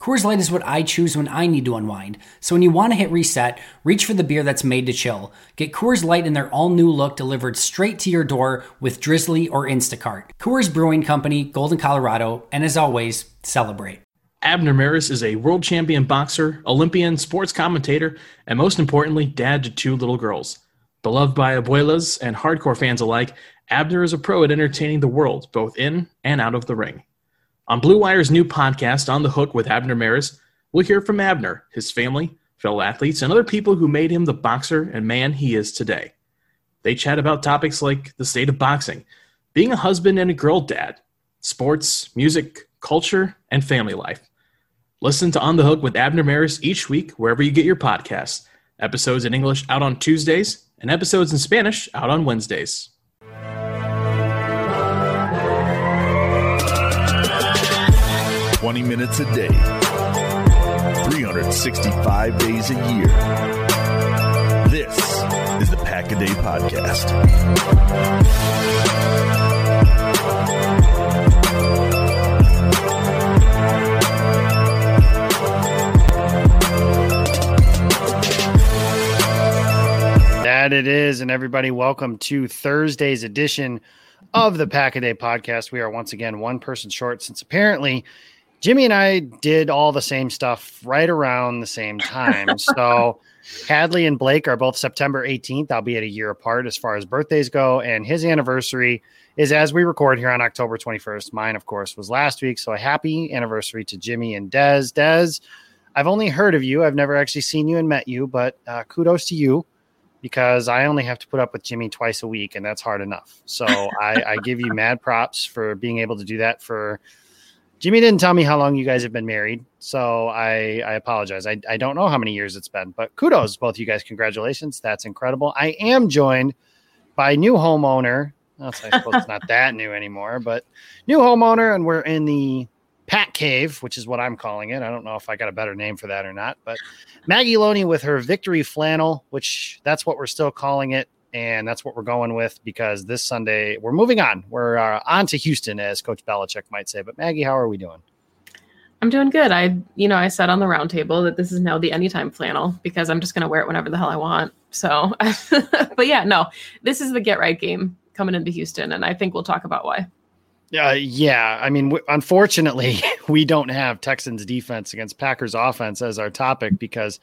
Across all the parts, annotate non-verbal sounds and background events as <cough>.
Coors Light is what I choose when I need to unwind. So when you want to hit reset, reach for the beer that's made to chill. Get Coors Light in their all new look delivered straight to your door with Drizly or Instacart. Coors Brewing Company, Golden, Colorado, and as always, celebrate. Abner Mares is a world champion boxer, Olympian, sports commentator, and most importantly, dad to two little girls. Beloved by abuelas and hardcore fans alike, Abner is a pro at entertaining the world, both in and out of the ring. On Blue Wire's new podcast, On the Hook with Abner Mares, we'll hear from Abner, his family, fellow athletes, and other people who made him the boxer and man he is today. They chat about topics like the state of boxing, being a husband and a girl dad, sports, music, culture, and family life. Listen to On the Hook with Abner Mares each week wherever you get your podcasts. Episodes in English out on Tuesdays, and episodes in Spanish out on Wednesdays. 20 minutes a day, 365 days a year. This is the Pack a Day Podcast. That it is. And everybody, welcome to Thursday's edition of the Pack a Day podcast. We are once again one person short since apparently Jimmy and I did all the same stuff right around the same time. <laughs> so Hadley and Blake are both September 18th, albeit a year apart as far as birthdays go. And his anniversary is as we record here on October 21st. Mine, of course, was last week. So a happy anniversary to Jimmy and Dez. Dez, I've only heard of you. I've never actually seen you and met you, but uh, kudos to you because I only have to put up with Jimmy twice a week, and that's hard enough. So I, I give you mad props for being able to do that for Jimmy didn't tell me how long you guys have been married, so I, I apologize. I, I don't know how many years it's been, but kudos, both you guys. Congratulations. That's incredible. I am joined by new homeowner. I suppose it's not that new anymore, but new homeowner, and we're in the Pat Cave, which is what I'm calling it. I don't know if I got a better name for that or not, but Maggie Loney with her victory flannel, which that's what we're still calling it and that's what we're going with because this Sunday we're moving on. We're uh, on to Houston, as Coach Belichick might say. But Maggie, how are we doing? I'm doing good. I, you know, I said on the roundtable that this is now the anytime flannel because I'm just going to wear it whenever the hell I want. So, <laughs> but yeah, no, this is the get right game coming into Houston, and I think we'll talk about why. Uh, yeah, I mean, w- unfortunately, <laughs> we don't have Texans defense against Packers offense as our topic because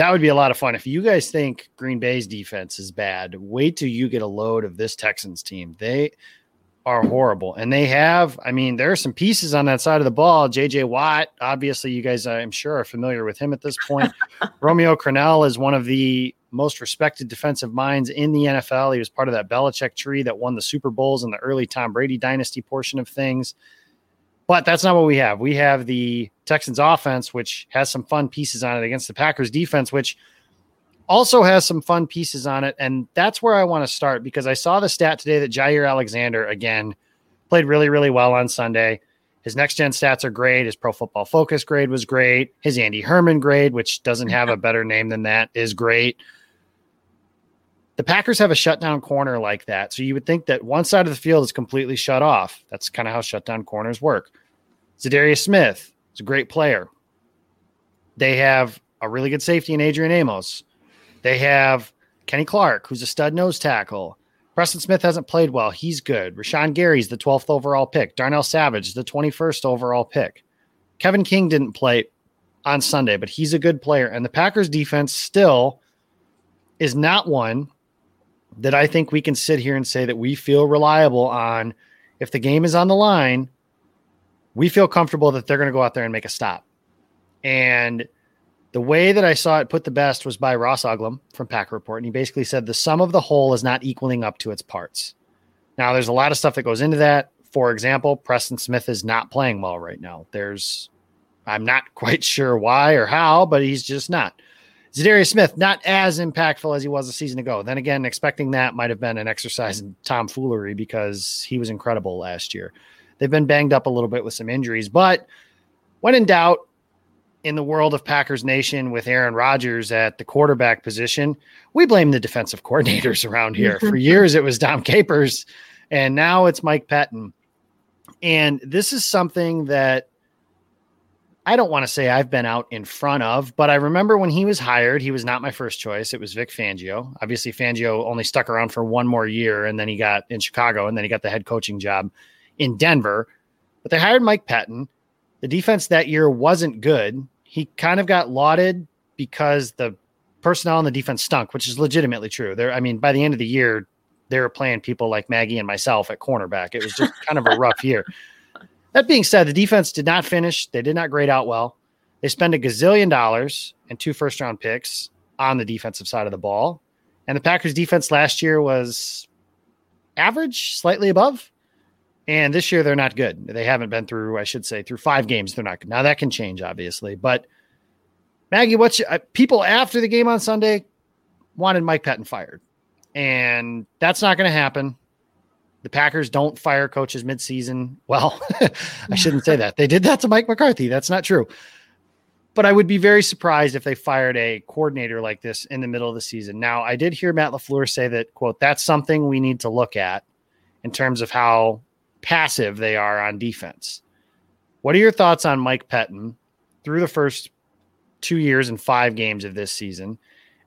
that would be a lot of fun. If you guys think Green Bay's defense is bad, wait till you get a load of this Texans team. They are horrible. And they have, I mean, there are some pieces on that side of the ball. JJ Watt, obviously, you guys, I'm sure, are familiar with him at this point. <laughs> Romeo Crennel is one of the most respected defensive minds in the NFL. He was part of that Belichick tree that won the Super Bowls in the early Tom Brady dynasty portion of things. But that's not what we have. We have the Texans offense, which has some fun pieces on it against the Packers defense, which also has some fun pieces on it. And that's where I want to start because I saw the stat today that Jaire Alexander, again, played really, really well on Sunday. His next gen stats are great. His pro football focus grade was great. His Andy Herman grade, which doesn't have a better name than that, is great. The Packers have a shutdown corner like that. So you would think that one side of the field is completely shut off. That's kind of how shutdown corners work. Za'Darius Smith is a great player. They have a really good safety in Adrian Amos. They have Kenny Clark, who's a stud nose tackle. Preston Smith hasn't played well. He's good. Rashan Gary's the 12th overall pick. Darnell Savage, the 21st overall pick. Kevin King didn't play on Sunday, but he's a good player. And the Packers defense still is not one that I think we can sit here and say that we feel reliable on. If the game is on the line, we feel comfortable that they're going to go out there and make a stop. And the way that I saw it put the best was by Ross Uglem from Pack Report. And he basically said the sum of the whole is not equaling up to its parts. Now, there's a lot of stuff that goes into that. For example, Preston Smith is not playing well right now. There's, I'm not <laughs> quite sure why or how, but he's just not. Za'Darius Smith, not as impactful as he was a season ago. Then again, expecting that might have been an exercise in tomfoolery because he was incredible last year. They've been banged up a little bit with some injuries, but when in doubt, in the world of Packers Nation with Aaron Rodgers at the quarterback position, we blame the defensive <laughs> coordinators around here. For <laughs> years, it was Dom Capers, and now it's Mike Pettine. And this is something that I don't want to say I've been out in front of, but I remember when he was hired, he was not my first choice. It was Vic Fangio. Obviously, Fangio only stuck around for one more year and then he got in Chicago and then he got the head coaching job in Denver. But they hired Mike Patton. The defense that year wasn't good. He kind of got lauded because the personnel on the defense stunk, which is legitimately true. There, I mean, by the end of the year, they were playing people like Maggie and myself at cornerback. It was just kind of a rough <laughs> year. That being said, the defense did not finish. They did not grade out well. They spent a gazillion dollars and two first round picks on the defensive side of the ball. And the Packers defense last year was average, slightly above. And this year they're not good. They haven't been through, I should say, through five games. They're not good. Now that can change, obviously. But Maggie, what's uh, people after the game on Sunday wanted Mike Pettine fired, and that's not going to happen. The Packers don't fire coaches midseason. Well, <laughs> I shouldn't say that. They did that to Mike McCarthy. That's not true. But I would be very surprised if they fired a coordinator like this in the middle of the season. Now, I did hear Matt LaFleur say that, quote, that's something we need to look at in terms of how passive they are on defense. What are your thoughts on Mike Pettine through the first two years and five games of this season?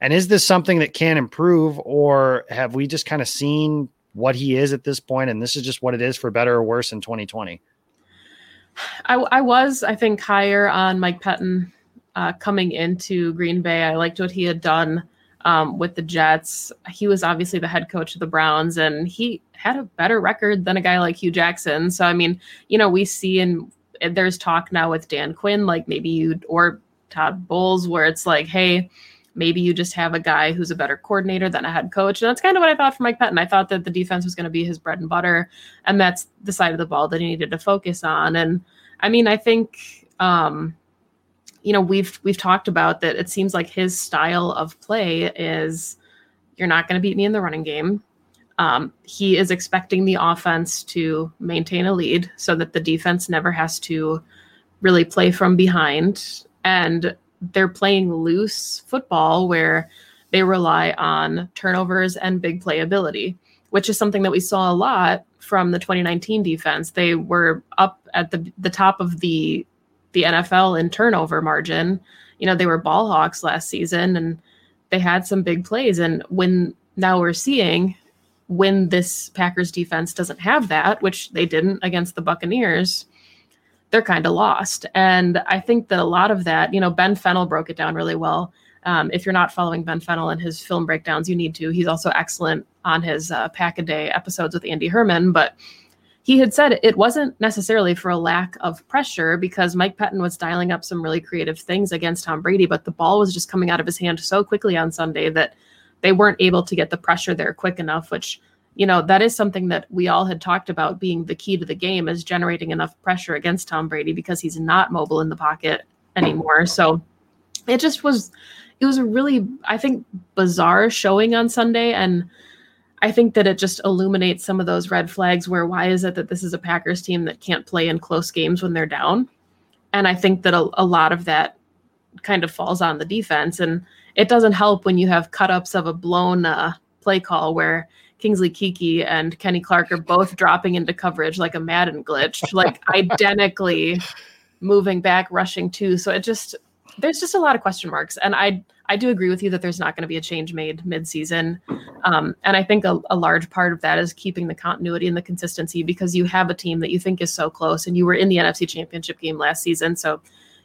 And is this something that can improve, or have we just kind of seen what he is at this point, and this is just what it is for better or worse in 2020? I, I was, I think, higher on Mike Pettine uh, coming into Green Bay. I liked what he had done um, with the Jets. He was obviously the head coach of the Browns, and he had a better record than a guy like Hue Jackson. So, I mean, you know, we see and there's talk now with Dan Quinn, like maybe you or Todd Bowles, where it's like, hey, maybe you just have a guy who's a better coordinator than a head coach. And that's kind of what I thought for Mike Pettine. I thought that the defense was going to be his bread and butter, and that's the side of the ball that he needed to focus on. And I mean, I think um, you know, we've we've talked about that it seems like his style of play is you're not going to beat me in the running game. Um, he is expecting the offense to maintain a lead so that the defense never has to really play from behind. And they're playing loose football where they rely on turnovers and big playability, which is something that we saw a lot from the 2019 defense. They were up at the, the top of the the NFL in turnover margin. You know, they were ball hawks last season and they had some big plays. And when now we're seeing when this Packers defense doesn't have that, which they didn't against the Buccaneers, they're kind of lost. And I think that a lot of that, you know, Ben Fennell broke it down really well. Um, if you're not following Ben Fennell and his film breakdowns, you need to. He's also excellent on his uh, Pack a Day episodes with Andy Herman. But he had said it wasn't necessarily for a lack of pressure because Mike Pettine was dialing up some really creative things against Tom Brady, but the ball was just coming out of his hand so quickly on Sunday that they weren't able to get the pressure there quick enough, which you know that is something that we all had talked about being the key to the game is generating enough pressure against Tom Brady because he's not mobile in the pocket anymore. So it just was it was a really I think bizarre showing on Sunday and I think that it just illuminates some of those red flags where why is it that this is a Packers team that can't play in close games when they're down? And I think that a, a lot of that kind of falls on the defense. And it doesn't help when you have cut ups of a blown uh, play call where Kingsley Keke and Kenny Clark are both dropping into coverage like a Madden glitch, like <laughs> identically moving back, rushing too. So it just, there's just a lot of question marks. And I, I do agree with you that there's not going to be a change made midseason. Um, and I think a, a, large part of that is keeping the continuity and the consistency because you have a team that you think is so close and you were in the NFC championship game last season. So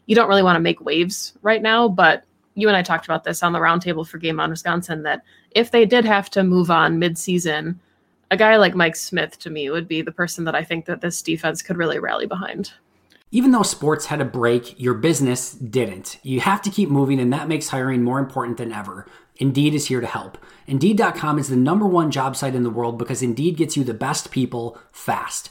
you don't really want to make waves right now. But you and I talked about this on the roundtable for Game on Wisconsin that if they did have to move on midseason, a guy like Mike Smith to me would be the person that I think that this defense could really rally behind. Even though sports had a break, your business didn't. You have to keep moving, and that makes hiring more important than ever. Indeed is here to help. Indeed.com is the number one job site in the world because Indeed gets you the best people fast.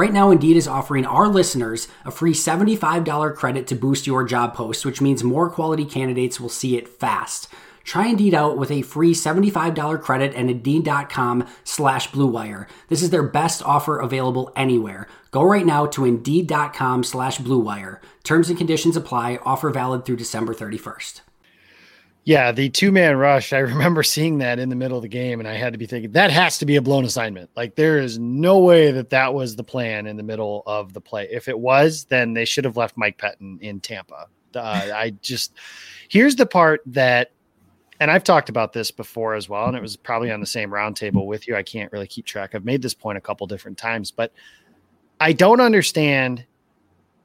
Right now, Indeed is offering our listeners a free $75 credit to boost your job post, which means more quality candidates will see it fast. Try Indeed out with a free $75 credit at Indeed.com slash BlueWire. This is their best offer available anywhere. Go right now to Indeed.com slash BlueWire. Terms and conditions apply. Offer valid through December 31st. Yeah, the two man rush. I <laughs> remember seeing that in the middle of the game, and I had to be thinking that has to be a blown assignment. Like, there is no way that that was the plan in the middle of the play. If it was, then they should have left Mike Pettine in Tampa. Uh, <laughs> I just, here's the part that, and I've talked about this before as well, and it was probably on the same roundtable with you. I can't really keep track. I've made this point a couple different times, but I don't understand.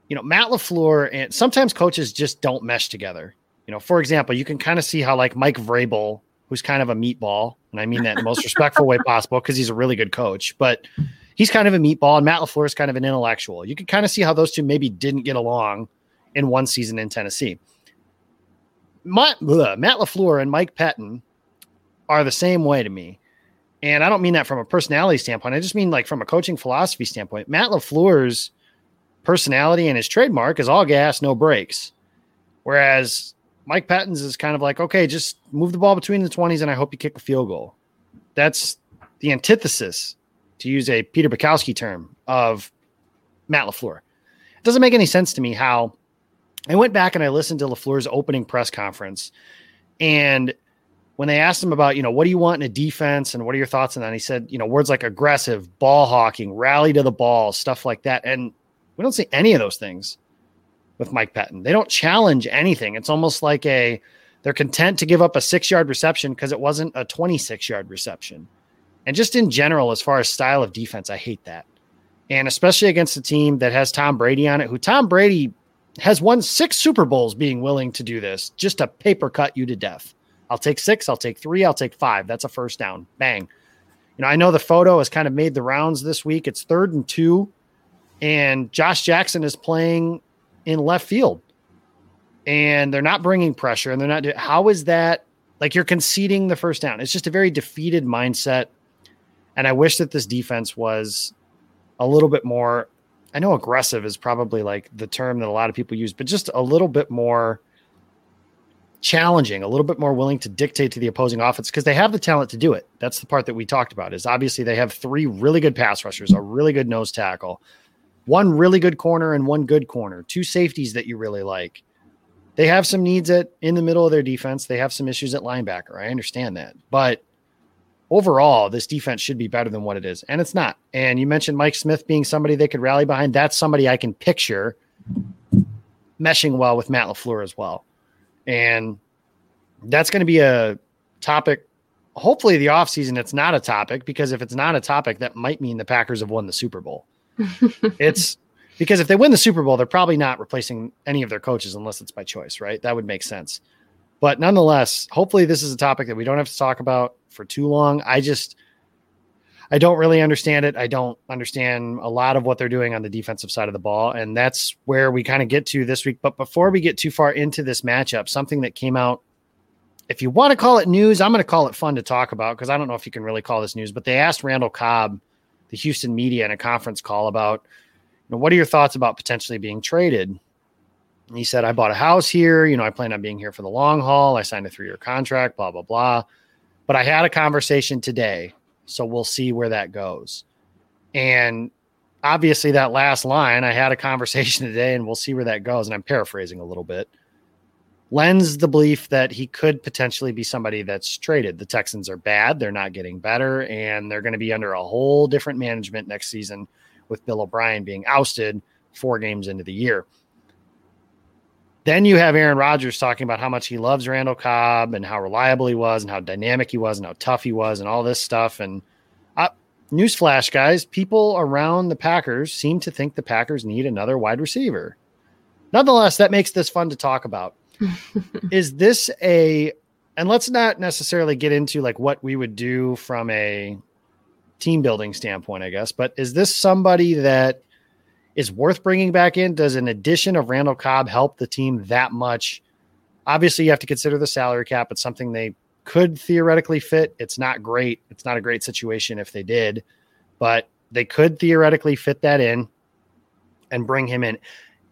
You know, Matt LaFleur and sometimes coaches just don't mesh together you know, for example, you can kind of see how like Mike Vrabel, who's kind of a meatball, and I mean that in the most respectful way possible because he's a really good coach, but he's kind of a meatball, and Matt LaFleur is kind of an intellectual. You can kind of see how those two maybe didn't get along in one season in Tennessee. Matt, Matt LaFleur and Mike Pettine are the same way to me. And I don't mean that from a personality standpoint. I just mean like from a coaching philosophy standpoint. Matt LaFleur's personality and his trademark is all gas, no brakes. Whereas Mike Pettine's is kind of like, okay, just move the ball between the 20s and I hope you kick a field goal. That's the antithesis, to use a Peter Bukowski term, of Matt LaFleur. It doesn't make any sense to me how I went back and I listened to LaFleur's opening press conference. And when they asked him about, you know, what do you want in a defense and what are your thoughts on that? he said, you know, words like aggressive, ball hawking, rally to the ball, stuff like that. And we don't see any of those things with Mike Pettine. They don't challenge anything. It's almost like a they're content to give up a six yard reception because it wasn't a 26 yard reception. And just in general, as far as style of defense, I hate that. And especially against a team that has Tom Brady on it, who Tom Brady has won six Super Bowls being willing to do this just to paper cut you to death. I'll take six, I'll take three, I'll take five. That's a first down. Bang. You know, I know the photo has kind of made the rounds this week. It's third and two, and Josh Jackson is playing in left field. And they're not bringing pressure and they're not how is that like you're conceding the first down. It's just a very defeated mindset. And i wish that this defense was a little bit more i know aggressive is probably like the term that a lot of people use but just a little bit more challenging a little bit more willing to dictate to the opposing offense because they have the talent to do it. That's the part that we talked about is obviously they have three really good pass rushers a really good nose tackle one really good corner and one good corner, two safeties that you really like. They have some needs at in the middle of their defense. They have some issues at linebacker. I understand that. But overall, this defense should be better than what it is. And it's not. And you mentioned Mike Smith being somebody they could rally behind. That's somebody I can picture meshing well with Matt LaFleur as well. And that's going to be a topic hopefully the offseason it's not a topic because if it's not a topic, that might mean the Packers have won the Super Bowl. It's <laughs> because if they win the Super Bowl, they're probably not replacing any of their coaches unless it's by choice, right? That would make sense. But nonetheless, hopefully this is a topic that we don't have to talk about for too long. I just I don't really understand it. I don't understand a lot of what they're doing on the defensive side of the ball. And that's where we kind of get to this week. But before we get too far into this matchup, something that came out, if you want to call it news, I'm going to call it fun to talk about because I don't know if you can really call this news, but they asked Randall Cobb, the Houston media, in a conference call about, you know, what are your thoughts about potentially being traded? And he said, I bought a house here. You know, I plan on being here for the long haul. I signed a three year contract, blah, blah, blah. But I had a conversation today so we'll see where that goes. And obviously, that last line, I had a conversation <laughs> today and we'll see where that goes. And I'm paraphrasing a little bit. Lends the belief that he could potentially be somebody that's traded. The Texans are bad. They're not getting better. And they're going to be under a whole different management next season with Bill O'Brien being ousted four games into the year. Then you have Aaron Rodgers talking about how much he loves Randall Cobb and how reliable he was and how dynamic he was and how tough he was and all this stuff. And uh, newsflash, guys, people around the Packers seem to think the Packers need another wide receiver. Nonetheless, that makes this fun to talk about. <laughs> Is this a, and let's not necessarily get into like what we would do from a team building standpoint, I guess, but is this somebody that is worth bringing back in? Does an addition of Randall Cobb help the team that much? Obviously, you have to consider the salary cap. It's something they could theoretically fit. It's not great. It's not a great situation if they did, but they could theoretically fit that in and bring him in.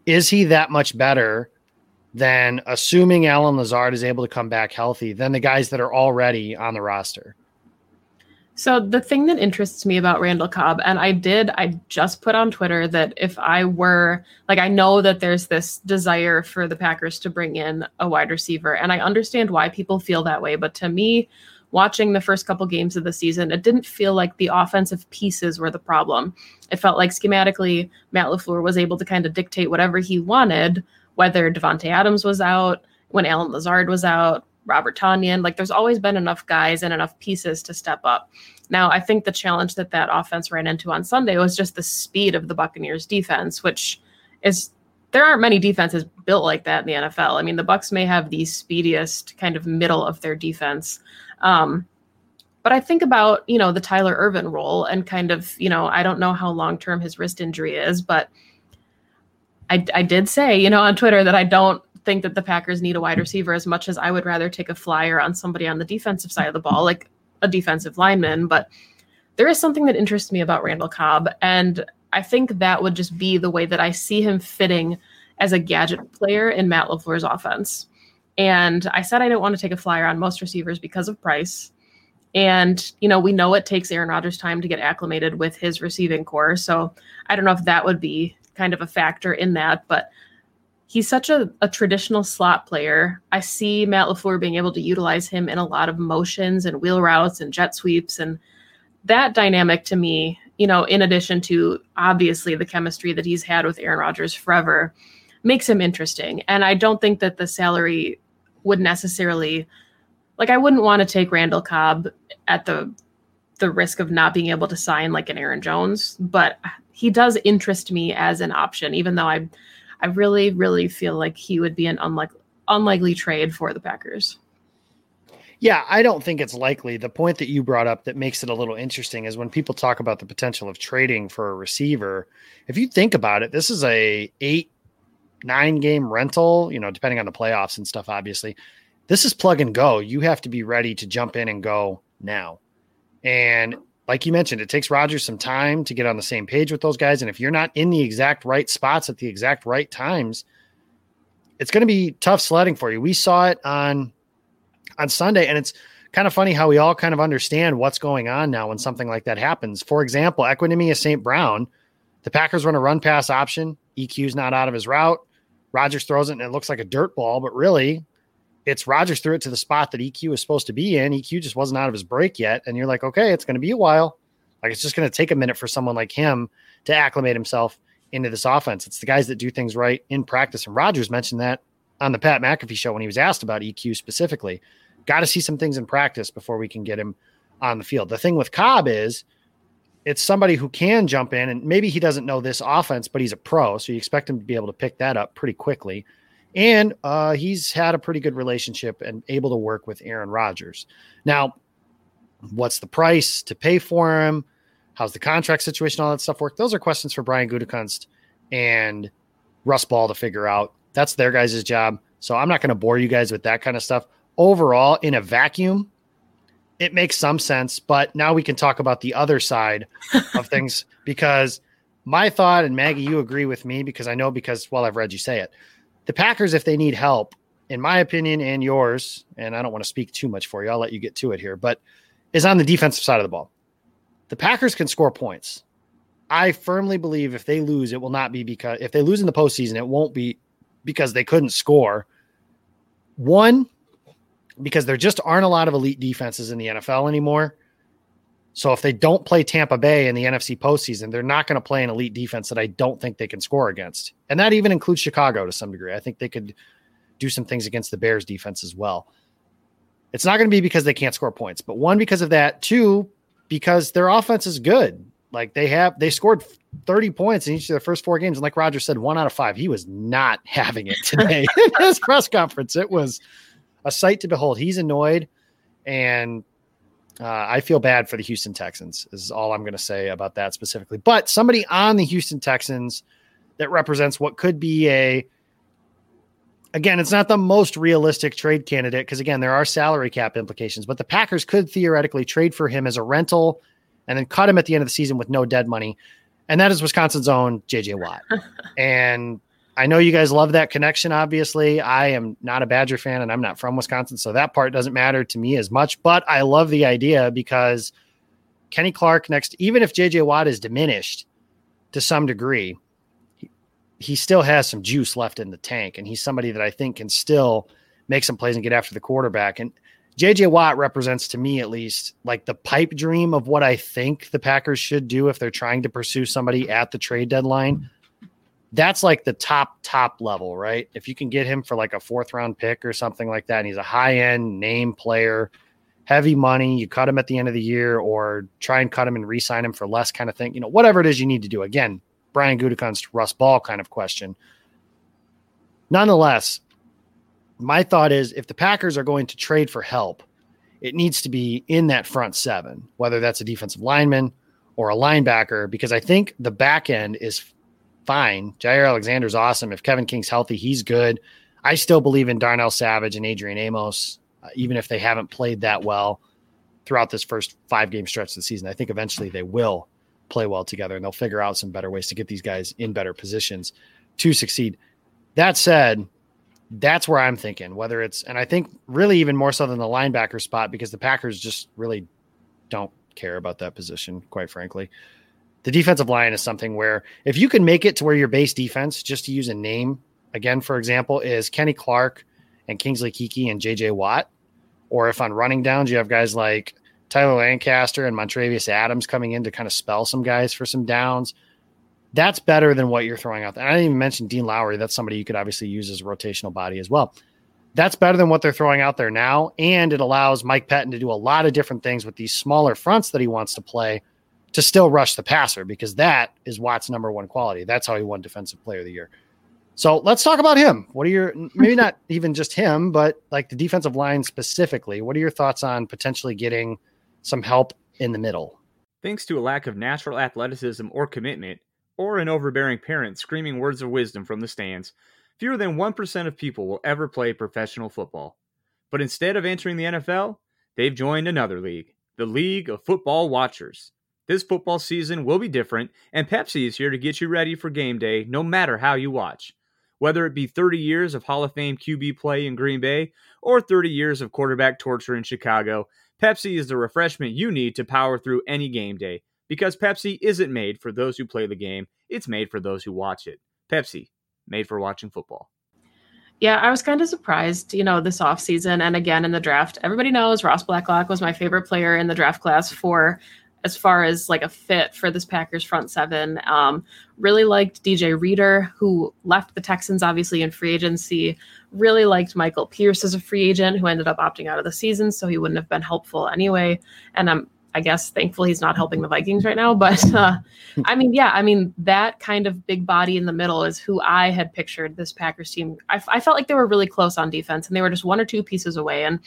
Is he that much better than assuming Allen Lazard is able to come back healthy than the guys that are already on the roster? So the thing that interests me about Randall Cobb, and I did, I just put on Twitter that if I were like, I know that there's this desire for the Packers to bring in a wide receiver, and I understand why people feel that way. But to me, watching the first couple games of the season, it didn't feel like the offensive pieces were the problem. It felt like schematically, Matt LaFleur was able to kind of dictate whatever he wanted, whether Davante Adams was out, when Allen Lazard was out, Robert Tonyan. Like there's always been enough guys and enough pieces to step up. Now, I think the challenge that that offense ran into on Sunday was just the speed of the Buccaneers defense, which is there aren't many defenses built like that in the NFL. I mean, the Bucs may have the speediest kind of middle of their defense. Um, but I think about, you know, the Tyler Ervin role and kind of, you know, I don't know how long term his wrist injury is, but I, I did say, you know, on Twitter that I don't think that the Packers need a wide receiver as much as I would rather take a flyer on somebody on the defensive side of the ball, like a defensive lineman. But there is something that interests me about Randall Cobb. And I think that would just be the way that I see him fitting as a gadget player in Matt LaFleur's offense. And I said I didn't want to take a flyer on most receivers because of price. And, you know, we know it takes Aaron Rodgers time to get acclimated with his receiving corps. So I don't know if that would be kind of a factor in that. But he's such a, a traditional slot player. I see Matt LaFleur being able to utilize him in a lot of motions and wheel routes and jet sweeps. And that dynamic to me, you know, in addition to obviously the chemistry that he's had with Aaron Rodgers forever, makes him interesting. And I don't think that the salary would necessarily like I wouldn't want to take Randall Cobb at the the risk of not being able to sign like an Aaron Jones, but he does interest me as an option, even though I I really, really feel like he would be an unlikely unlikely trade for the Packers. Yeah, I don't think it's likely. The point that you brought up that makes it a little interesting is when people talk about the potential of trading for a receiver. If you think about it, this is a eight, nine game rental, you know, depending on the playoffs and stuff, obviously. This is plug and go. You have to be ready to jump in and go now. And like you mentioned, it takes Rodgers some time to get on the same page with those guys. And if you're not in the exact right spots at the exact right times, it's going to be tough sledding for you. We saw it on on Sunday, and it's kind of funny how we all kind of understand what's going on now when something like that happens. For example, Equanimeous St. Brown, the Packers run a run pass option. EQ's not out of his route. Rodgers throws it and it looks like a dirt ball, but really it's Rodgers threw it to the spot that EQ was supposed to be in. EQ just wasn't out of his break yet. And you're like, okay, it's going to be a while. Like it's just going to take a minute for someone like him to acclimate himself into this offense. It's the guys that do things right in practice. And Rodgers mentioned that on the Pat McAfee show when he was asked about EQ specifically. got to see some things in practice before we can get him on the field. The thing with Cobb is it's somebody who can jump in and maybe he doesn't know this offense, but he's a pro. So you expect him to be able to pick that up pretty quickly. And uh, he's had a pretty good relationship and able to work with Aaron Rodgers. Now, what's the price to pay for him? How's the contract situation? All that stuff work. Those are questions for Brian Gutekunst and Russ Ball to figure out. That's their guys' job. So I'm not going to bore you guys with that kind of stuff. Overall, in a vacuum, it makes some sense. But now we can talk about the other side <laughs> of things because my thought, and Maggie, you agree with me because I know because, well, I've read you say it. The Packers, if they need help, in my opinion and yours, and I don't want to speak too much for you, I'll let you get to it here, but is on the defensive side of the ball. The Packers can score points. I firmly believe if they lose, it will not be because if they lose in the postseason, it won't be because they couldn't score. One, because there just aren't a lot of elite defenses in the NFL anymore. So if they don't play Tampa Bay in the NFC postseason, they're not going to play an elite defense that I don't think they can score against. And that even includes Chicago to some degree. I think they could do some things against the Bears defense as well. It's not going to be because they can't score points, but one, because of that. Two, because their offense is good. Like they have, they scored 30 points in each of their first four games. And like Roger said, one out of five, he was not <laughs> having it today in his press conference. It was a sight to behold. He's annoyed. And uh, I feel bad for the Houston Texans, is all I'm going to say about that specifically. But somebody on the Houston Texans that represents what could be a, again, it's not the most realistic trade candidate because, again, there are salary cap implications, but the Packers could theoretically trade for him as a rental and then cut him at the end of the season with no dead money. And that is Wisconsin's own JJ Watt. <laughs> and I know you guys love that connection, obviously. I am not a Badger fan and I'm not from Wisconsin, so that part doesn't matter to me as much, but I love the idea because Kenny Clark next, even if JJ Watt is diminished to some degree, he, still has some juice left in the tank, and he's somebody that I think can still make some plays and get after the quarterback. And JJ Watt represents to me at least like the pipe dream of what I think the Packers should do if they're trying to pursue somebody at the trade deadline that's like the top top level, right? If you can get him for like a fourth round pick or something like that, and he's a high end name player, heavy money, you cut him at the end of the year, or try and cut him and re-sign him for less, kind of thing. You know, whatever it is you need to do. Again, Brian Gutekunst, Russ Ball kind of question. Nonetheless, my thought is if the Packers are going to trade for help, it needs to be in that front seven, whether that's a defensive lineman or a linebacker, because I think the back end is fine. Jaire Alexander's awesome. If Kevin King's healthy, he's good. I still believe in Darnell Savage and Adrian Amos, uh, even if they haven't played that well throughout this first five game stretch of the season. I think eventually they will play well together and they'll figure out some better ways to get these guys in better positions to succeed. That said, that's where I'm thinking, whether it's, and I think really even more so than the linebacker spot because the Packers just really don't care about that position, quite frankly the defensive line is something where if you can make it to where your base defense, just to use a name again, for example, is Kenny Clark and Kingsley Keke and JJ Watt, or if on running downs you have guys like Tyler Lancaster and Montravius Adams coming in to kind of spell some guys for some downs. That's better than what you're throwing out there. I didn't even mention Dean Lowry. That's somebody you could obviously use as a rotational body as well. That's better than what they're throwing out there now. And it allows Mike Pettine to do a lot of different things with these smaller fronts that he wants to play to still rush the passer because that is Watt's number one quality. That's how he won Defensive Player of the Year. So let's talk about him. What are your maybe not <laughs> even just him, but like the defensive line specifically? What are your thoughts on potentially getting some help in the middle? Thanks to a lack of natural athleticism or commitment, or an overbearing parent screaming words of wisdom from the stands, fewer than 1% of people will ever play professional football. But instead of entering the NFL, they've joined another league, the League of Football Watchers. This football season will be different, and Pepsi is here to get you ready for game day no matter how you watch. Whether it be 30 years of Hall of Fame QB play in Green Bay or 30 years of quarterback torture in Chicago, Pepsi is the refreshment you need to power through any game day. Because Pepsi isn't made for those who play the game, it's made for those who watch it. Pepsi, made for watching football. Yeah, I was kind of surprised, you know, this offseason and again in the draft. Everybody knows Ross Blacklock was my favorite player in the draft class for as far as like a fit for this Packers front seven. Um, really liked DJ Reader, who left the Texans obviously in free agency. Really liked Michael Pierce as a free agent, who ended up opting out of the season, so he wouldn't have been helpful anyway. And I'm I guess thankful he's not helping the Vikings right now. <laughs> But uh, <laughs> I mean, yeah, I mean that kind of big body in the middle is who I had pictured this Packers team. I, I felt like they were really close on defense, and they were just one or two pieces away. And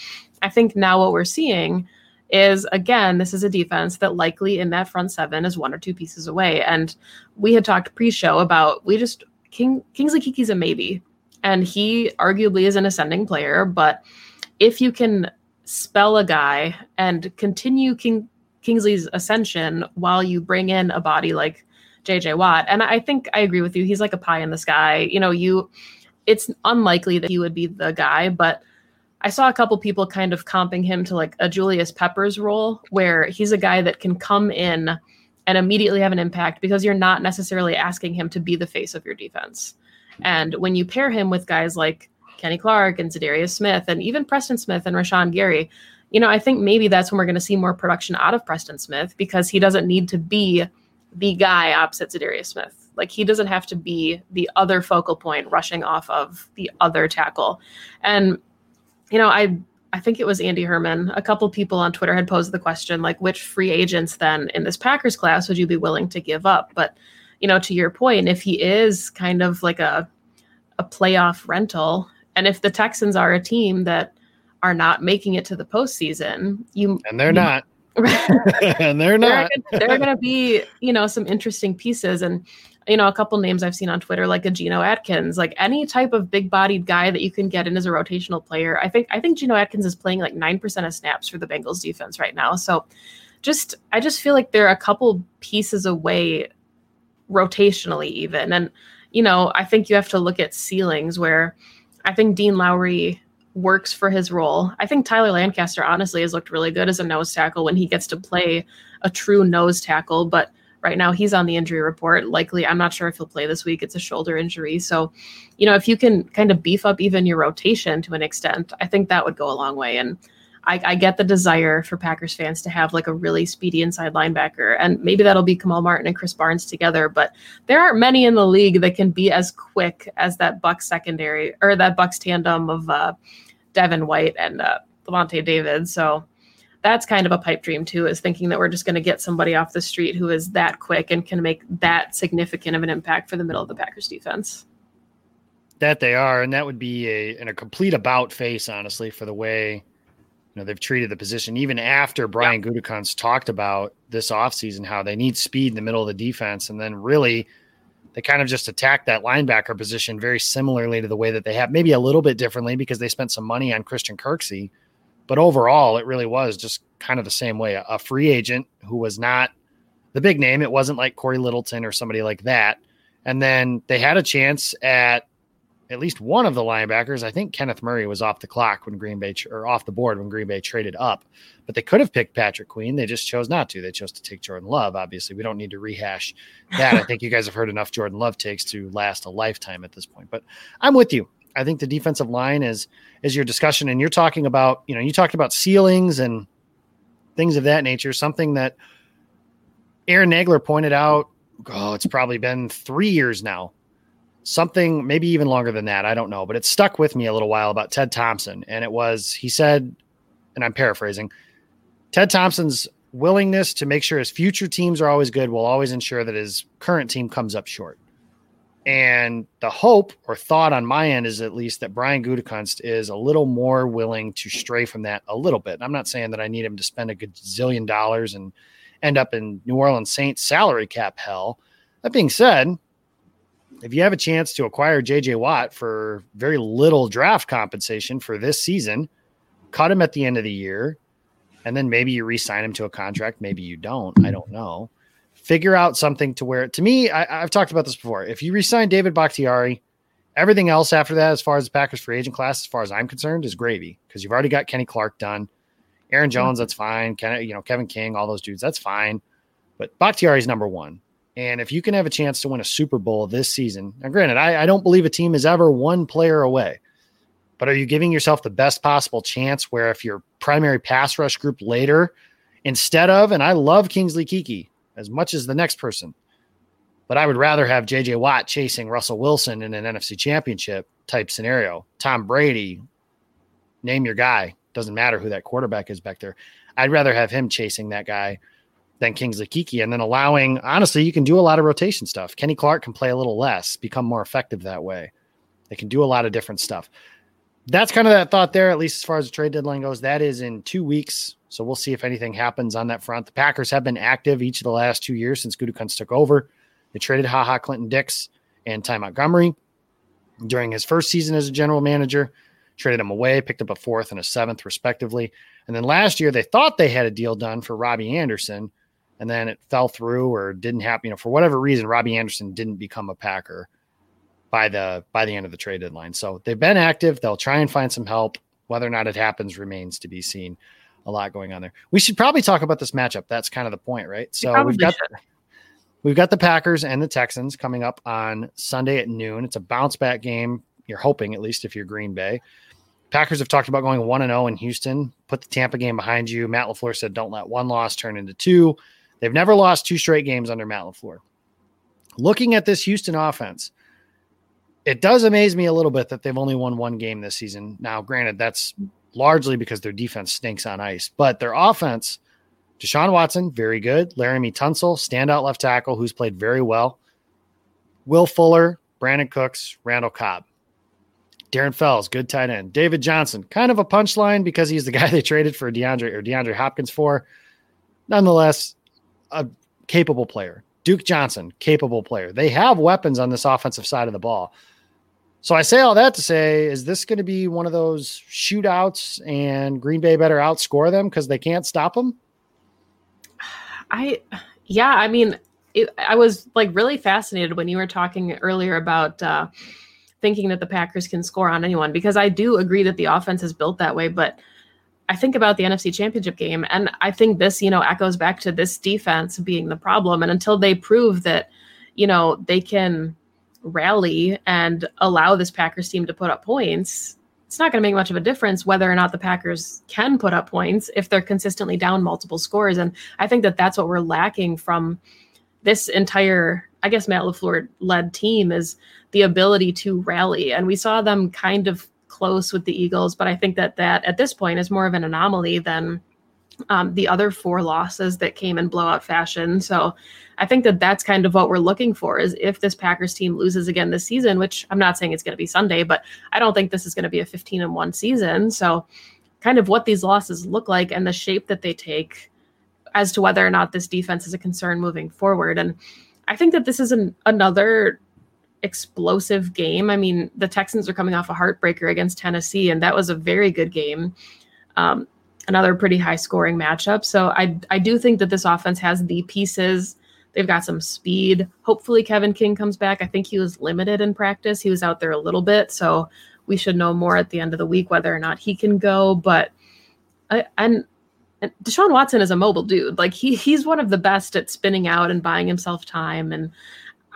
I think now what we're seeing is again, this is a defense that likely in that front seven is one or two pieces away. And we had talked pre-show about we just King Kingsley Keke's a maybe, and he arguably is an ascending player, but if you can spell a guy and continue King Kingsley's ascension while you bring in a body like JJ Watt. And I think I agree with you. He's like a pie in the sky. You know, you it's unlikely that he would be the guy, but I saw a couple people kind of comping him to like a Julius Peppers role where he's a guy that can come in and immediately have an impact because you're not necessarily asking him to be the face of your defense. And when you pair him with guys like Kenny Clark and Za'Darius Smith and even Preston Smith and Rashan Gary, you know, I think maybe that's when we're going to see more production out of Preston Smith because he doesn't need to be the guy opposite Za'Darius Smith. Like he doesn't have to be the other focal point rushing off of the other tackle. And you know, I I think it was Andy Herman. A couple people on Twitter had posed the question like which free agents then in this Packers class would you be willing to give up? But you know, to your point, if he is kind of like a a playoff rental and if the Texans are a team that are not making it to the postseason. You and they're you, not. <laughs> and they're not. There are going to be, you know, some interesting pieces, and you know, a couple names I've seen on Twitter, like a Geno Atkins, like any type of big-bodied guy that you can get in as a rotational player. I think I think Geno Atkins is playing like nine percent of snaps for the Bengals defense right now. So, just I just feel like they're a couple pieces away, rotationally even, and you know, I think you have to look at ceilings where I think Dean Lowry works for his role. I think Tyler Lancaster honestly has looked really good as a nose tackle when he gets to play a true nose tackle, but right now he's on the injury report. Likely, I'm not sure if he'll play this week. It's a shoulder injury. So, you know, if you can kind of beef up even your rotation to an extent, I think that would go a long way. And I, I, get the desire for Packers fans to have like a really speedy inside linebacker, and maybe that'll be Kamal Martin and Krys Barnes together. But there aren't many in the league that can be as quick as that Bucs secondary or that Bucs tandem of uh, Devin White and uh, Lavonte David. So that's kind of a pipe dream too, is thinking that we're just going to get somebody off the street who is that quick and can make that significant of an impact for the middle of the Packers defense. That they are, and that would be a in a complete about face, honestly, for the way you know they've treated the position. Even after Brian yeah. Gutekunst talked about this offseason, how they need speed in the middle of the defense, and then really they kind of just attacked that linebacker position very similarly to the way that they have, maybe a little bit differently because they spent some money on Christian Kirksey. But overall, it really was just kind of the same way. A free agent who was not the big name. It wasn't like Cory Littleton or somebody like that. And then they had a chance at at least one of the linebackers. I think Kenneth Murray was off the clock when Green Bay or off the board when Green Bay traded up, but they could have picked Patrick Queen. They just chose not to. They chose to take Jordan Love. Obviously, we don't need to rehash that. I <laughs> think you guys have heard enough Jordan Love takes to last a lifetime at this point. But I'm with you. I think the defensive line is is your discussion, and you're talking about you know you talked about ceilings and things of that nature. Something that Aaron Nagler pointed out. Oh, it's probably been three years now something maybe even longer than that. I don't know, but it stuck with me a little while about Ted Thompson. And it was, he said, and I'm paraphrasing, Ted Thompson's willingness to make sure his future teams are always good will always ensure that his current team comes up short. And the hope or thought on my end is at least that Brian Gutekunst is a little more willing to stray from that a little bit. I'm not saying that I need him to spend a gazillion dollars and end up in New Orleans Saints salary cap hell. That being said, if you have a chance to acquire JJ Watt for very little draft compensation for this season, cut him at the end of the year, and then maybe you re-sign him to a contract. Maybe you don't. I don't know. Figure out something to where, to me, I, have talked about this before. If you re-sign David Bakhtiari, everything else after that, as far as the Packers free agent class, as far as I'm concerned, is gravy because you've already got Kenny Clark done. Aaron Jones, that's fine. Ken, you know, Kevin King, all those dudes, that's fine. But Bakhtiari is number one. And if you can have a chance to win a Super Bowl this season, now granted, I, I, don't believe a team is ever one player away, but are you giving yourself the best possible chance where if your primary pass rush group later instead of, and I love Kingsley Keke as much as the next person, but I would rather have JJ Watt chasing Russell Wilson in an NFC championship type scenario. Tom Brady, name your guy. Doesn't matter who that quarterback is back there. I'd rather have him chasing that guy than Kingsley Keke and then allowing, honestly, you can do a lot of rotation stuff. Kenny Clark can play a little less, become more effective that way. They can do a lot of different stuff. That's kind of that thought there, at least as far as the trade deadline goes. That is in two weeks. So we'll see if anything happens on that front. The Packers have been active each of the last two years since Gutekunst took over. They traded Ha Ha Clinton-Dix and Ty Montgomery during his first season as a general manager, traded him away, picked up a fourth and a seventh, respectively. And then last year, they thought they had a deal done for Robbie Anderson, and then it fell through or didn't happen. You know, for whatever reason, Robbie Anderson didn't become a Packer by the by the end of the trade deadline. So they've been active. They'll try and find some help. Whether or not it happens remains to be seen. A lot going on there. We should probably talk about this matchup. That's kind of the point, right? So we've got should. we've got the Packers and the Texans coming up on Sunday at noon. It's a bounce back game. You're hoping, at least if you're Green Bay. Packers have talked about going 1 and 0 in Houston. Put the Tampa game behind you. Matt LaFleur said don't let one loss turn into two. They've never lost two straight games under Matt LaFleur. Looking at this Houston offense, it does amaze me a little bit that they've only won one game this season. Now, granted, that's largely because their defense stinks on ice. But their offense, Deshaun Watson, very good. Laremy Tunsil, standout left tackle, who's played very well. Will Fuller, Brandin Cooks, Randall Cobb. Darren Fells, good tight end. David Johnson, kind of a punchline because he's the <laughs> guy they traded for DeAndre or DeAndre Hopkins for. Nonetheless, a capable player. Duke Johnson, capable player. They have weapons on this offensive side of the ball. So I say all that to say, is this going to be one of those shootouts and Green Bay better outscore them because they can't stop them? I, yeah, I mean, it, I was like really fascinated when you were talking earlier about uh, thinking that the Packers can score on anyone because I do agree that the offense is built that way, but I think about the NFC Championship game, and I think this, you know, echoes back to this defense being the problem. And until they prove that, you know, they can rally and allow this Packers team to put up points, it's not going to make much of a difference whether or not the Packers can put up points if they're consistently down multiple scores. And I think that that's what we're lacking from this entire, I guess, Matt LaFleur led team is the ability to rally. And we saw them kind of close with the Eagles, but I think that that at this point is more of an anomaly than um, the other four losses that came in blowout fashion. So I think that that's kind of what we're looking for is if this Packers team loses again this season, which I'm not saying it's going to be Sunday, but I don't think this is going to be a 15 and 1 season. So kind of what these losses look like and the shape that they take as to whether or not this defense is a concern moving forward. And I think that this is an, another explosive game. I mean, the Texans are coming off a heartbreaker against Tennessee, and that was a very good game. Um, another pretty high scoring matchup. So I I do think that this offense has the pieces. They've got some speed. Hopefully Kevin King comes back. I think he was limited in practice. He was out there a little bit, so we should know more at the end of the week whether or not he can go. But I, and, and Deshaun Watson is a mobile dude. Like he he's one of the best at spinning out and buying himself time. And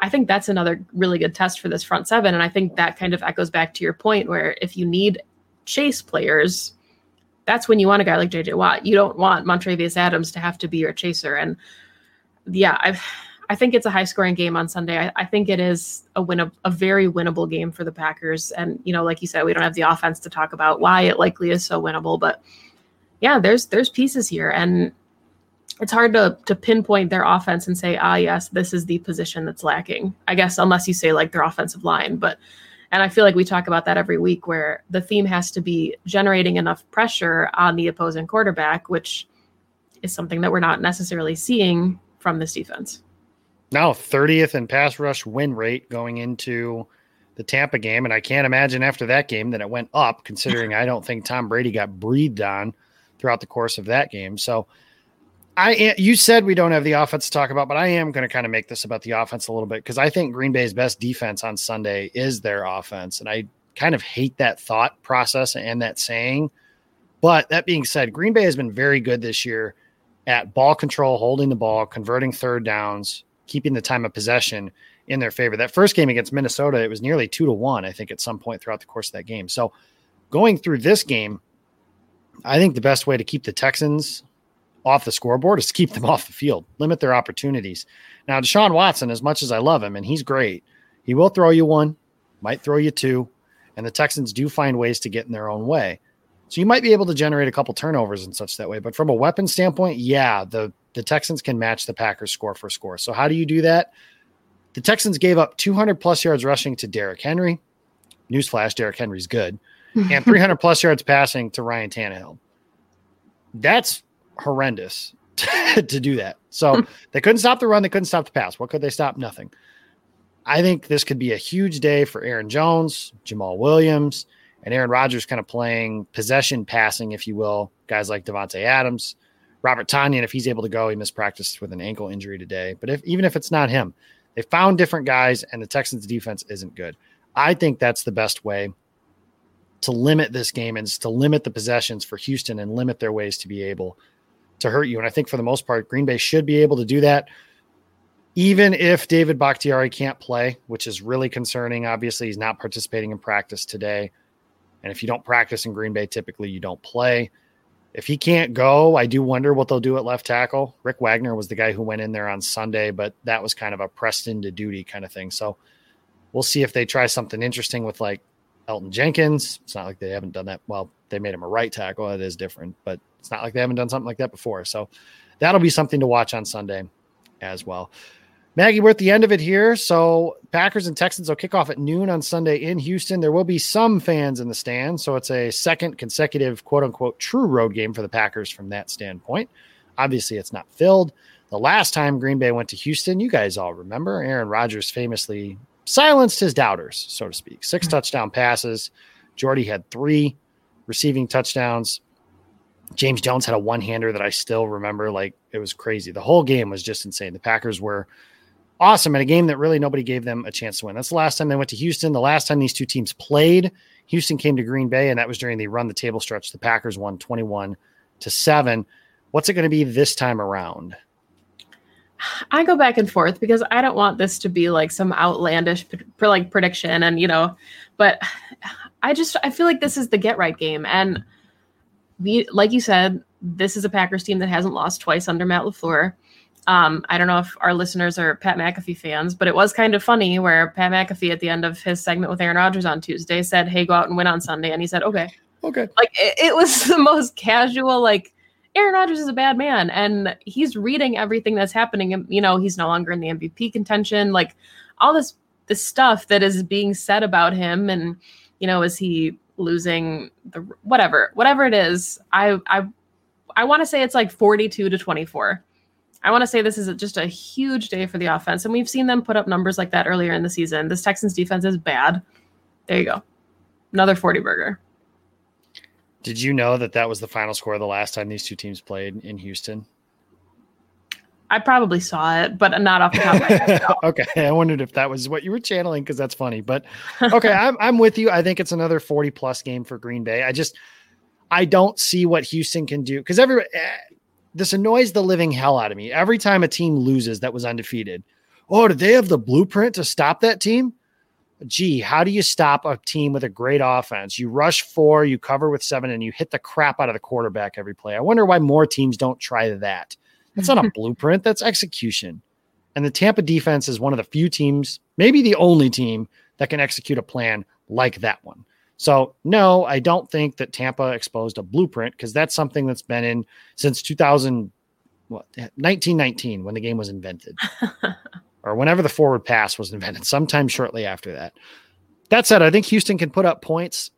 I think that's another really good test for this front seven. And I think that kind of echoes back to your point where if you need chase players, that's when you want a guy like JJ Watt. You don't want Montravius Adams to have to be your chaser. And yeah, I I think it's a high scoring game on Sunday. I, I think it is a win a, a very winnable game for the Packers. And you know, like you said, we don't have the offense to talk about why it likely is so winnable, but yeah, there's there's pieces here, and it's hard to to pinpoint their offense and say, ah, yes, this is the position that's lacking. I guess unless you say like their offensive line, but and I feel like we talk about that every week where the theme has to be generating enough pressure on the opposing quarterback, which is something that we're not necessarily seeing from this defense. Now, 30th in pass rush win rate going into the Tampa game. And I can't imagine after that game that it went up, considering <laughs> I don't think Tom Brady got breathed on throughout the course of that game. So, I you said we don't have the offense to talk about, but I am going to kind of make this about the offense a little bit because I think Green Bay's best defense on Sunday is their offense, and I kind of hate that thought process and that saying. But that being said, Green Bay has been very good this year at ball control, holding the ball, converting third downs, keeping the time of possession in their favor. That first game against Minnesota, it was nearly two to one, I think, at some point throughout the course of that game. So going through this game, I think the best way to keep the Texans off the scoreboard is to keep them <laughs> off the field, limit their opportunities. Now, Deshaun Watson, as much as I love him and he's great, he will throw you one, might throw you two, and the Texans do find ways to get in their own way. So you might be able to generate a couple turnovers and such that way. But from a weapon standpoint, yeah, the the Texans can match the Packers score for score. So how do you do that? The Texans gave up 200 plus yards rushing to Derrick Henry. Newsflash: Derrick Henry's good, <laughs> and 300 plus yards passing to Ryan Tannehill. That's horrendous <laughs> to do that. So hmm. they couldn't stop the run. They couldn't stop the pass. What could they stop? Nothing. I think this could be a huge day for Aaron Jones, Jamaal Williams, and Aaron Rodgers kind of playing possession passing, if you will. Guys like Davante Adams, Robert Tonyan, if he's able to go, he missed practice with an ankle injury today. But if even if it's not him, they found different guys, and the Texans defense isn't good. I think that's the best way to limit this game and to limit the possessions for Houston and limit their ways to be able to hurt you. And I think for the most part, Green Bay should be able to do that, even if David Bakhtiari can't play, which is really concerning. Obviously, he's not participating in practice today. And if you don't practice in Green Bay, typically you don't play. If he can't go, I do wonder what they'll do at left tackle. Rick Wagner was the guy who went in there on Sunday, but that was kind of a pressed into duty kind of thing. So we'll see if they try something interesting with like Elgton Jenkins. It's not like they haven't done that. Well, they made him a right tackle. It is different, but it's not like they haven't done something like that before. So that'll be something to watch on Sunday as well. Maggie, we're at the end of it here. So Packers and Texans will kick off at noon on Sunday in Houston. There will be some fans in the stands. So it's a second consecutive quote unquote true road game for the Packers from that standpoint. Obviously, it's not filled. The last time Green Bay went to Houston, you guys all remember Aaron Rodgers famously silenced his doubters, so to speak. 6 mm-hmm. touchdown passes. Jordy had three receiving touchdowns. James Jones had a one hander that I still remember. Like it was crazy. The whole game was just insane. The Packers were awesome in a game that really nobody gave them a chance to win. That's the last time they went to Houston. The last time these two teams played, Houston came to Green Bay, and that was during the run the table stretch. The Packers won 21 to 7. What's it going to be this time around? I go back and forth because I don't want this to be like some outlandish like prediction and you know, but I just I feel like this is the get right game and we like you said this is a Packers team that hasn't lost twice under Matt LaFleur. Um, I don't know if our listeners are Pat McAfee fans, but it was kind of funny where Pat McAfee at the end of his segment with Aaron Rodgers on Tuesday said, "Hey, go out and win on Sunday," and he said, "Okay." Okay. Like it, it was <laughs> the most casual like Aaron Rodgers is a bad man and he's reading everything that's happening. You know, he's no longer in the MVP contention. Like all this this stuff that is being said about him and you know, is he losing the whatever, whatever it is, I I I want to say it's like 42 to 24. I want to say this is just a huge day for the offense. And we've seen them put up numbers like that earlier in the season. This Texans defense is bad. There you go. Another 40 burger. Did you know that that was the final score the last time these two teams played in Houston? I probably saw it, but not off the top of my head. <laughs> Okay, I wondered if that was what you were channeling because that's funny. But okay, I'm I'm with you. I think it's another 40 plus game for Green Bay. I just I don't see what Houston can do because every eh, this annoys the living hell out of me. Every time a team loses that was undefeated, oh, did they have the blueprint to stop that team? gee, how do you stop a team with a great offense? You rush four, you cover with seven, and you hit the crap out of the quarterback every play. I wonder why more teams don't try that. That's not a <laughs> blueprint, that's execution. And the Tampa defense is one of the few teams, maybe the only team, that can execute a plan like that one. So, no, I don't think that Tampa exposed a blueprint because that's something that's been in since 2000, what, 1919 when the game was invented. <laughs> or whenever the forward pass was invented, sometime shortly after that. That said, I think Houston can put up points.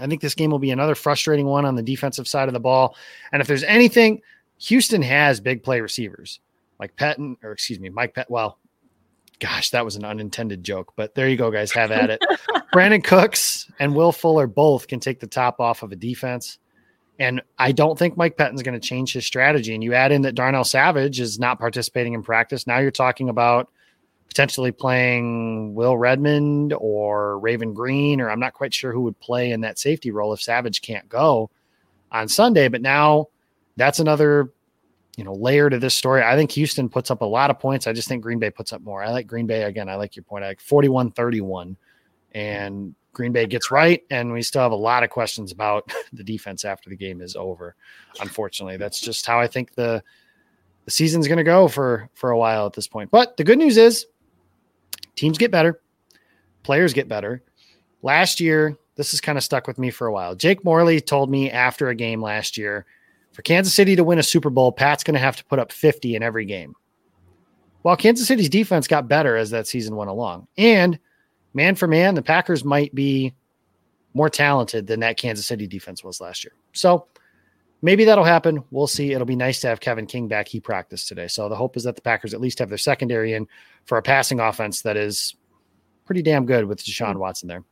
I think this game will be another frustrating one on the defensive side of the ball. And if there's anything, Houston has big play receivers like Pettine, or excuse me, Mike Pet. Well, gosh, that was an unintended joke, but there you go, guys. Have at it. <laughs> Brandin Cooks and Will Fuller both can take the top off of a defense. And I don't think Mike Pettine's going to change his strategy. And you add in that Darnell Savage is not participating in practice. Now you're talking about potentially playing Will Redmond or Raven Greene, or I'm not quite sure who would play in that safety role if Savage can't go on Sunday. But now that's another, you know, layer to this story. I think Houston puts up a lot of points. I just think Green Bay puts up more. I like Green Bay again. I like your point. I like 41 31. And Green Bay gets right, and we still have a lot of questions about <laughs> the defense after the game is over. Unfortunately, that's just how I think the the season's going to go for for a while at this point. But the good news is, teams get better, players get better. Last year, this has kind of stuck with me for a while. Jake Morley told me after a game last year, for Kansas City to win a Super Bowl, Pat's going to have to put up 50 in every game. Well, Kansas City's defense got better as that season went along, and man for man, the Packers might be more talented than that Kansas City defense was last year. So maybe that'll happen. We'll see. It'll be nice to have Kevin King back. He practiced today. So the hope is that the Packers at least have their secondary in for a passing offense that is pretty damn good with Deshaun Watson there.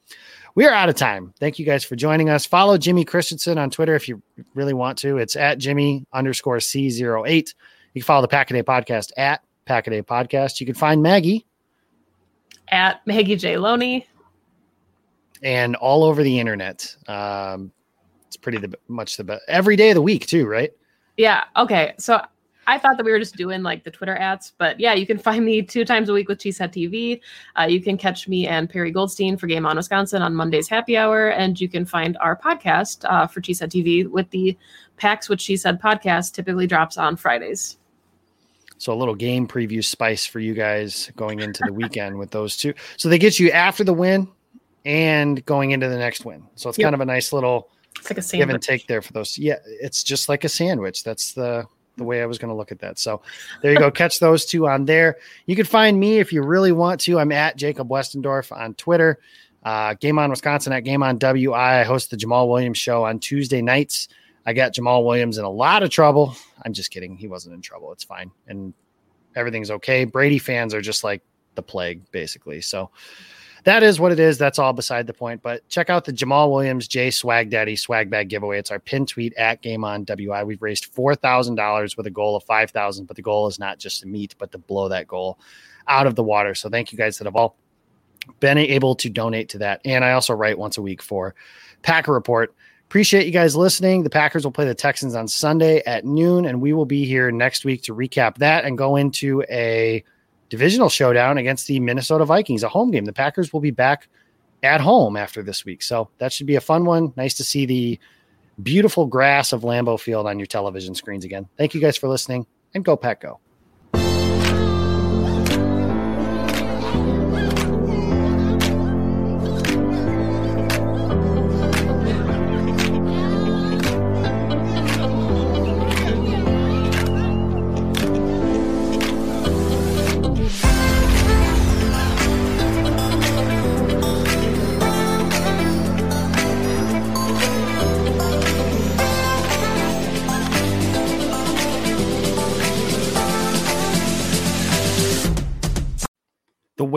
We are out of time. Thank you guys for joining us. Follow Jimmy Christensen on Twitter if you really want to. It's at Jimmy underscore C08. You can follow the Packaday podcast at Packaday Podcast. You can find Maggie At Maggie J. Loney. and all over the internet. Um, it's pretty the, much the best every day of the week too, right? Yeah. Okay. So I thought that we were just doing like the Twitter ads, but yeah, you can find me two times a week with Cheesehead TV. Uh, you can catch me and Perry Goldstein for Game On Wisconsin on Monday's Happy Hour, and you can find our podcast uh, for Cheesehead TV with the Packs with Cheesehead podcast. Typically drops on Fridays. So a little game preview spice for you guys going into the weekend with those two. So they get you after the win and going into the next win. So it's Yep. kind of a nice little It's like a give and take there for those. Yeah, it's just like a sandwich. That's the the way I was going to look at that. So there you go. Catch those two on there. You can find me if you really want to. I'm at Jacob Westendorf on Twitter. Uh, Game on Wisconsin at Game on WI. I host the Jamaal Williams show on Tuesday nights. I got Jamaal Williams in a lot of trouble. I'm just kidding. He wasn't in trouble. It's fine. And everything's okay. Brady fans are just like the plague, basically. So that is what it is. That's all beside the point. But check out the Jamaal Williams J Swag Daddy swag bag giveaway. It's our pin tweet at Game On WI. We've raised four thousand dollars with a goal of five thousand, but the goal is not just to meet, but to blow that goal out of the water. So thank you guys that have all been able to donate to that. And I also write once a week for Packer Report. Appreciate you guys listening. The Packers will play the Texans on Sunday at noon, and we will be here next week to recap that and go into a divisional showdown against the Minnesota Vikings, a home game. The Packers will be back at home after this week. So that should be a fun one. Nice to see the beautiful grass of Lambeau Field on your television screens again. Thank you guys for listening and go Pack Go.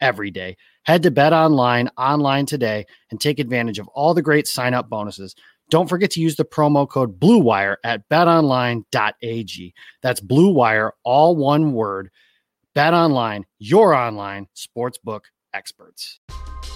every day. Head to Bet Online online today and take advantage of all the great sign up bonuses. Don't forget to use the promo code BLUEWIRE at betonline.ag. That's Blue Wire, all one word. Bet Online, your online sportsbook experts.